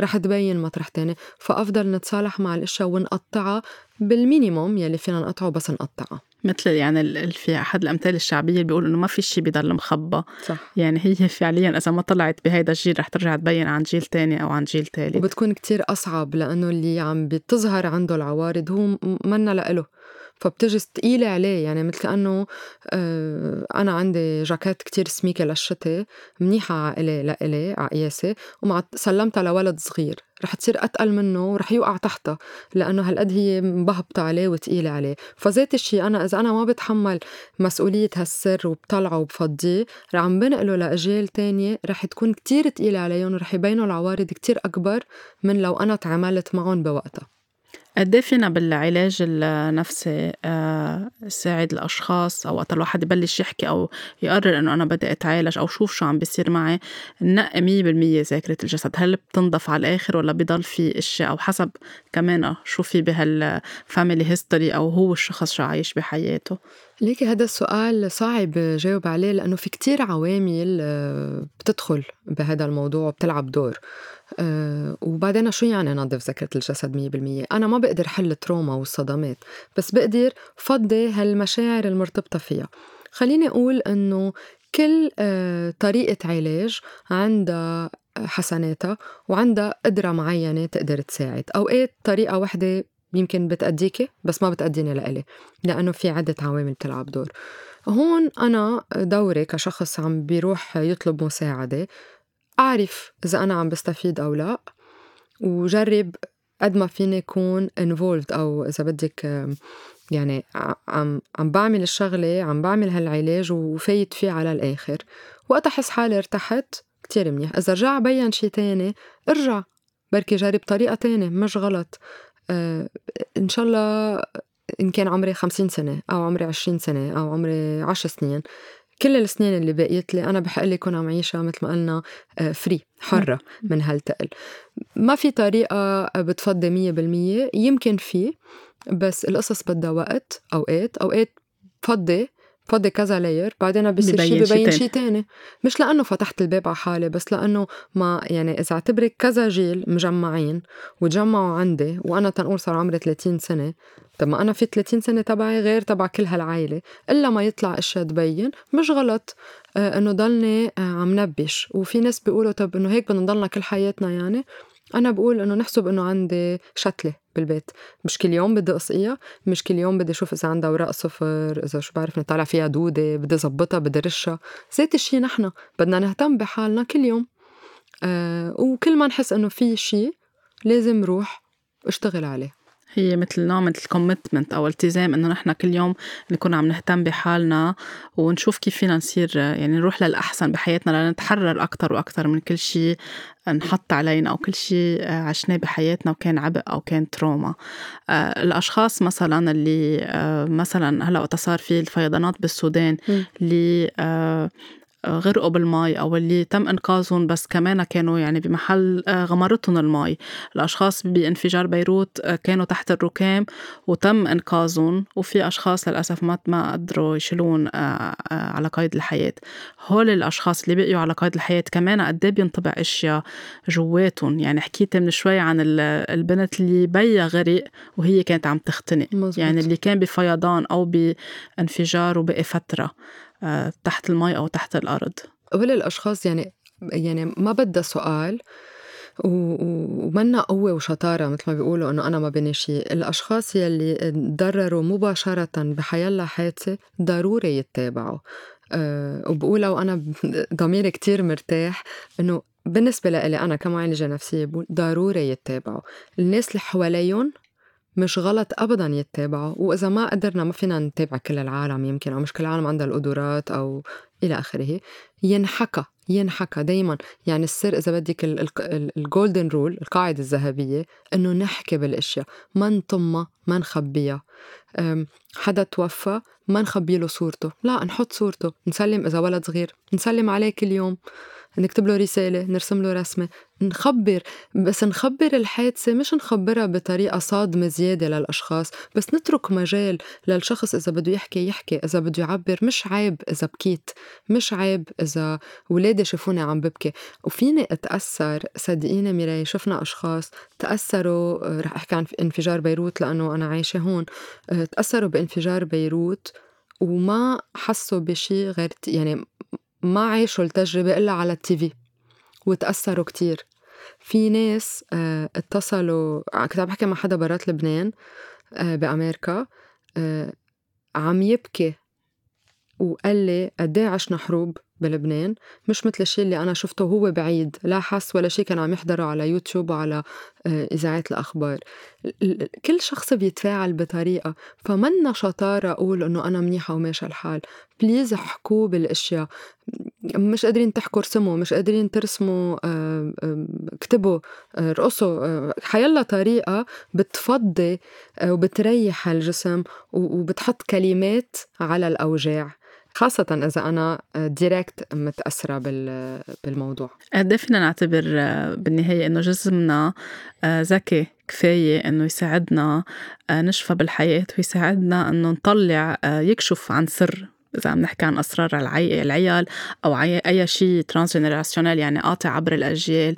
رح تبين مطرح تاني. فأفضل نتصالح مع الأشياء ونقطعها بالمينيموم يلي فينا نقطعه بس نقطعها. مثل يعني في أحد الأمثال الشعبية اللي بيقول إنه ما في شيء بضل مخبى. صح. يعني هي فعليا إذا ما طلعت بهيدا الجيل رح ترجع تبين عن جيل تاني أو عن جيل ثالث وبتكون كتير أصعب لأنه اللي عم بتظهر عنده العوارض هو منا لإله. فبتجي ثقيلة عليه يعني مثل كأنه آه، أنا عندي جاكيت كتير سميكة للشتاء منيحة عائلة لإلي عقياسة ومع سلمتها لولد صغير. رح تصير أتقل منه ورح يوقع تحتها لأنه هالقد هي مبهبطة عليه وتقيلة عليه. فذات الشيء أنا إذا أنا ما بتحمل مسؤولية هالسر وبطلعه وبفضيه رح عم بنقله لأجيال تانية رح تكون كتير تقيلة عليهم ورح يبينوا العوارض كتير أكبر من لو أنا تعاملت معهم بوقتها. قد فينا بالعلاج النفسي آه، ساعد الأشخاص أو وقت الواحد يبلش يحكي أو يقرر إنه أنا بدي أتعالج أو شوف شو عم بيصير معي نقي مية بالمية ذاكرة الجسد. هل بتنضف على الآخر ولا بضل في أشياء؟ أو حسب كمان شو في بهال family history أو هو الشخص شو عايش بحياته. ليكي هذا السؤال صعب جاوب عليه لأنه في كتير عوامل آه، بتدخل بهذا الموضوع وبتلعب دور. أه وبعدين شو يعني نظف ذاكرة الجسد مية بالمية؟ أنا ما بقدر حل ال trauma والصدمات بس بقدر فضي هالمشاعر المرتبطة فيها. خليني أقول أنه كل أه طريقة علاج عندها حسناتها وعندها قدرة معينة تقدر تساعد أوقات طريقة وحدة يمكن بتأديكي بس ما بتأديني لإلي لأنه في عدة عوامل بتلعب دور. هون أنا دوري كشخص عم بيروح يطلب مساعدة أعرف إذا أنا عم بستفيد أو لا وجرب قد ما فيني أكون involved أو إذا بدك يعني عم عم بعمل الشغلة عم بعمل هالعلاج وفايت فيه على الآخر. وقت أحس حالي ارتحت كتير منيح. إذا رجع بين شي تاني ارجع بركي جرب طريقة تانية مش غلط. آه إن شاء الله إن كان عمري خمسين سنة أو عمري عشرين سنة أو عمري عشر سنين. كل السنين اللي بقيت لي أنا بحق لي كون عم عيشها مثل ما قلنا فري آه، حرة من هالتقل. ما في طريقة بتفضي مية بالمية يمكن في بس القصص بدها وقت أوقات أوقات بفضي بفضي كذا لاير بعدين بصير شيء ببين شيء تاني. مش لأنه فتحت الباب على حالي بس لأنه ما يعني إذا أعتبرك كذا جيل مجمعين وتجمعوا عندي وأنا تنقول صار عمري 30 سنة طب ما أنا في 30 سنة تبعي غير تبع كل هالعائله إلا ما يطلع إشياء تبين مش غلط آه إنه ضلني آه عم نبش. وفي ناس بيقولوا طب إنه هيك بدنا نضلنا كل حياتنا يعني؟ أنا بقول إنه نحسب إنه عندي شتلة بالبيت. مش كل يوم بدي أقصيها مش كل يوم بدي أشوف إذا عندها أوراق صفر إذا شو بعرف نطلع فيها دودة بدي ظبطها بدي رشها. ذات الشيء نحن بدنا نهتم بحالنا كل يوم. آه وكل ما نحس إنه في شيء لازم روح أشتغل عليه. هي مثل نوع من الكوميتمنت أو التزام إنه نحن كل يوم نكون عم نهتم بحالنا ونشوف كيف فينا نصير يعني نروح للأحسن بحياتنا لنتحرر أكثر وأكثر من كل شيء انحط علينا أو كل شيء عشناه بحياتنا وكان عبء أو كان تروما. آه، الأشخاص مثلا اللي آه، مثلا هلأ وقت صار في الفيضانات بالسودان اللي آه، غرقوا بالمي أو اللي تم إنقاذهم بس كمان كانوا يعني بمحل آه، غمرتهم المي الأشخاص بانفجار بيروت آه، كانوا تحت الركام وتم إنقاذهم وفي أشخاص للأسف ما ما قدروا يشيلون آه، على قيد الحياة. هول الأشخاص اللي بقيوا على قيد الحياة كمان قد إيه بينطبع أشياء جواتهم؟ يعني حكيت من شوي عن البنت اللي بيا غرق وهي كانت عم تختنق. يعني اللي كان بفيضان أو بانفجار وبقي فترة. تحت المي أو تحت الأرض. هول الأشخاص يعني يعني ما بدها سؤال ومنا قوة وشطارة مثل ما بيقولوا إنه أنا ما بني شيء، الأشخاص يلي تضرروا مباشرة بحيلا حادثة ضروري يتابعوا، أه وبقولها وأنا ضميري كتير مرتاح إنه بالنسبة لإلي أنا كمعالجة نفسية ضروري يتابعوا، الناس اللي حواليهم مش غلط ابدا يتابعوا وإذا ما قدرنا ما فينا نتابع كل العالم يمكن أو مش كل العالم عندها القدرات أو إلى آخره ينحكى ينحكى دايما. يعني السر إذا بدك ال golden rule القاعدة الذهبية إنه نحكي بالأشياء ما نطمها ما نخبيها. حدا توفى ما نخبي له صورته. لا نحط صورته نسلم إذا ولد صغير نسلم عليه كل يوم. نكتب له رسالة نرسم له رسمة. نخبر بس نخبر الحادثة مش نخبرها بطريقة صادمة زيادة للأشخاص بس نترك مجال للشخص إذا بده يحكي يحكي. إذا بده يعبر مش عيب إذا بكيت. مش عيب إذا ولادي شافوني عم ببكي. وفيني أتأثر صدقيني ميراي شفنا أشخاص تأثروا رح أحكي عن انفجار بيروت لأنه أنا عايشة هون. تأثروا بانفجار بيروت وما حسوا بشي غير يعني ما عاشوا التجربة إلا على التيفي وتأثروا كتير. في ناس آه اتصلوا كنت عم بحكي مع حدا برات لبنان آه بأمريكا آه عم يبكي وقال لي قد عشنا حروب؟ بلبنان مش مثل الشيء اللي أنا شفته هو بعيد لا حس ولا شيء كان عم يحضره على يوتيوب وعلى آه، إذاعات الأخبار. كل شخص بيتفاعل بطريقة فمنا شطارة أقول إنه أنا منيحة وماشي الحال. بليز احكوا بالأشياء. مش قادرين تحكوا ارسموا مش قادرين ترسموا آه، اكتبوا آه، رقصوا حيلا طريقة بتفضي وبتريح الجسم وبتحط كلمات على الأوجاع. خاصة إذا أنا direct متأثرة بالموضوع. قد إيه فينا نعتبر بالنهاية إنه جسمنا آه، ذكي كفاية إنه يساعدنا آه، نشفى بالحياة ويساعدنا إنه نطلع آه، يكشف عن سر. إذا عم نحكي عن أسرار العيال أو أي شيء transgénérationnel يعني قاطع عبر الأجيال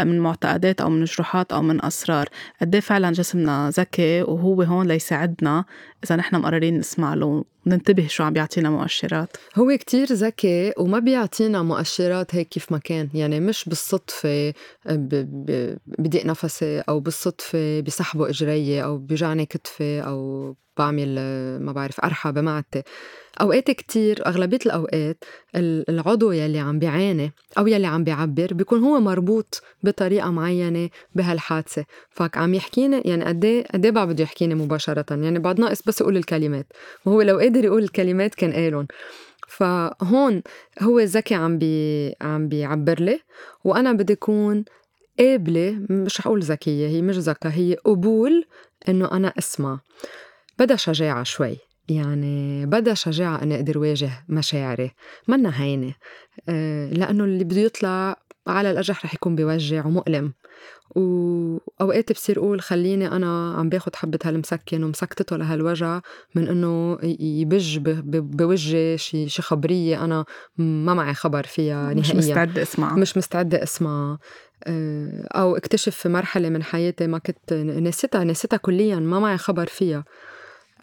من معتقدات أو من جروحات أو من أسرار. قد إيه فعلا جسمنا ذكي وهو هون ليساعدنا إذا نحن مقررين نسمع له ننتبه شو عم بيعطينا مؤشرات. هو كتير ذكي وما بيعطينا مؤشرات هيك كيف ما كان. يعني مش بالصدفة بضيق نفسي أو بالصدفة بسحبوا إجرية أو بيوجعني كتفي أو بعمل ما بعرف أرحى بمعدتي. أوقات كتير أغلبية الأوقات العضو يلي عم بيعاني أو يلي عم بيعبر بيكون هو مربوط بطريقة معينة بهالحادثة. فك عم يحكيني يعني قد إيه قد إيه بده يحكيني مباشرة؟ يعني بعد ناقص بس يقول الكلمات. وهو لو قادر يقول الكلمات كان قالن فهون هو ذكي عم بي عم بيعبر لي وأنا بدي أكون قابلة مش حقول ذكية هي مش ذكاء هي قبول إنه أنا أسمع. بدها شجاعة شوي. يعني بدها شجاعة أني أقدر واجه مشاعري منا هينة. آه، لأنه اللي بده يطلع على الأرجح رح يكون بيوجع ومؤلم. وأوقات بصير أقول خليني أنا عم باخد حبة هالمسكن ومسكتته لهالوجع من إنه يبج بوجهي شي شي خبرية أنا ما معي خبر فيها نهائيا. مش مستعدة أسمع مش مستعدة أسمع آه، أو اكتشف في مرحلة من حياتي ما كنت نسيتها نسيتها كليا ما معي خبر فيها.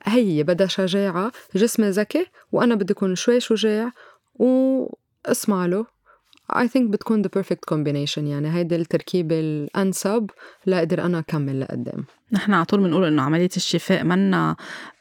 هي بدها شجاعة جسمي ذكي وأنا بدي أكون شوي شجاع واسمع له. I think بتكون the perfect combination يعني. هيدي التركيبة الأنسب لأقدر أنا أكمل لقدام. نحن على طول بنقول إنه عملية الشفاء منا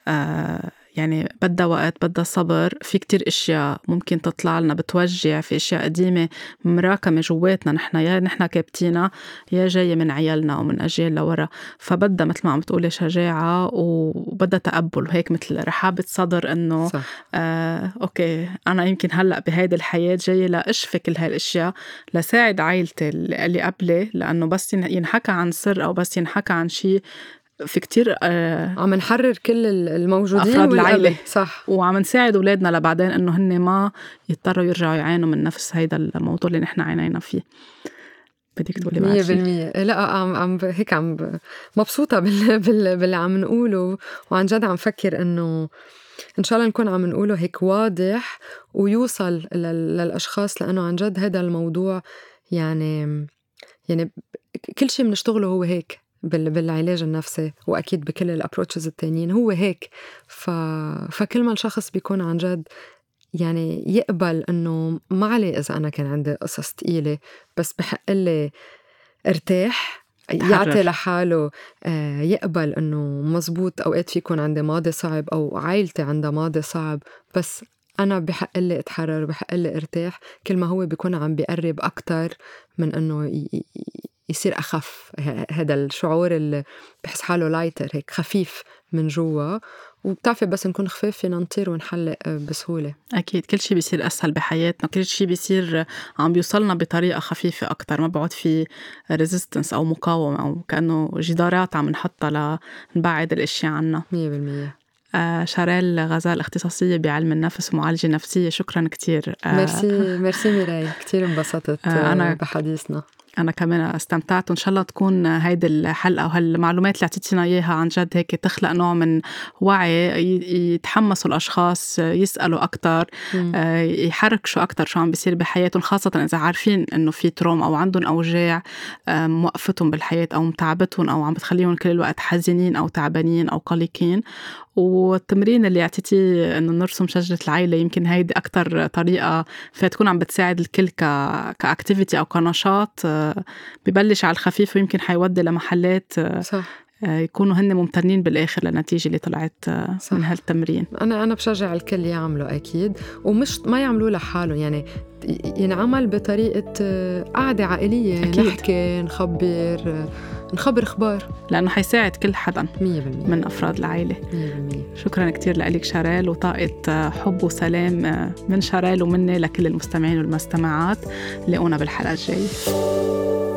آه يعني بدها وقت بدها صبر. في كتير إشياء ممكن تطلع لنا بتوجع. في إشياء قديمة مراكمة جواتنا. نحن يا نحن كابتينا يا جاية من عيالنا ومن أجيال لورا. فبدها مثل ما عم بتقولي شجاعة وبدها تقبل. وهيك مثل رحابه صدر إنه آه أوكي أنا يمكن هلأ بهيدي الحياة جاية لاشفي كل هالاشياء لساعد عائلتي اللي قبلي. لأنه بس ينحكى عن سر أو بس ينحكى عن شيء في كتير آه عم نحرر كل الموجودين أفراد العائله صح. وعم نساعد أولادنا لبعدين إنه هن ما يضطروا يرجعوا يعانوا من نفس هيدا الموضوع اللي نحن عانينا فيه. بدك تقولي بعد شيء 100% لا عم عم هيك عم مبسوطة بال بال باللي عم نقوله. وعن جد عم فكر إنه إن شاء الله نكون عم نقوله هيك واضح ويوصل للأشخاص لأنه عن جد هذا الموضوع يعني يعني كل شيء بنشتغله هو هيك. بالعلاج النفسي وأكيد بكل الابروتشز التانيين. هو هيك. ف... فكل ما الشخص بيكون عن جد يعني يقبل إنه ما عليه إذا أنا كان عندي قصص ثقيله بس بحق لي ارتاح يعطي لحاله آه، يقبل إنه مزبوط أوقات في يكون عندي ماضي صعب أو عائلتي عندها ماضي صعب بس أنا بحق لي أتحرر بحق لي أرتاح. كل ما هو بيكون عم بيقرب أكثر من إنه يصير أخف. هذا الشعور اللي بحس حاله لايتر هيك خفيف من جوا. وبتعرفي بس نكون خفاف فينا نطير ونحلق بسهولة. أكيد. كل شيء بيصير أسهل بحياتنا. كل شيء بيصير عم بيوصلنا بطريقة خفيفة أكتر. ما بعد في resistance أو مقاومة أو كأنه جدارات عم نحطها لنبعد الأشياء عنا. مية بالمية. آه شاريل غزال اختصاصية بعلم النفس ومعالجة نفسية. شكرا كتير. آه ميرسي ميرسي ميراي. كتير انبسطت آه أنا بحديثنا. أنا كمان استمتعت. وإن شاء الله تكون هيدي الحلقة وهالمعلومات اللي أعطيتينا إياها عن جد هيك تخلق نوع من وعي يتحمسوا الأشخاص يسألوا أكتر آه، يحركشوا أكتر شو عم بيصير بحياتهم خاصة إذا عارفين إنه في trauma أو عندهم أوجاع آه، موقفتهم بالحياة أو متعبتهم أو عم بتخليهم كل الوقت حزينين أو تعبانين أو قلقين. والتمرين اللي أعطيتيه إنه نرسم شجره العائلة يمكن هيدي أكثر طريقة فيها تكون عم بتساعد الكل ك كاكتيفيتي أو كنشاط آه، ببلش على الخفيف ويمكن حيودي لمحلات آه، صح آه، يكونوا هن ممتنين بالآخر للنتيجه اللي طلعت صح. من هالتمرين أنا أنا بشجع الكل يعملوا أكيد ومش ما يعملوه لحالهم يعني ينعمل بطريقة قعدة عائلية أكيد. نحكي نخبر نخبر أخبار. لأنه حيساعد كل حدا 100% من أفراد العائلة. 100% شكرا كثير لك شاريل وطاقه حب وسلام من شاريل ومني لكل المستمعين والمستمعات. لاقونا بالحلقة الجاية.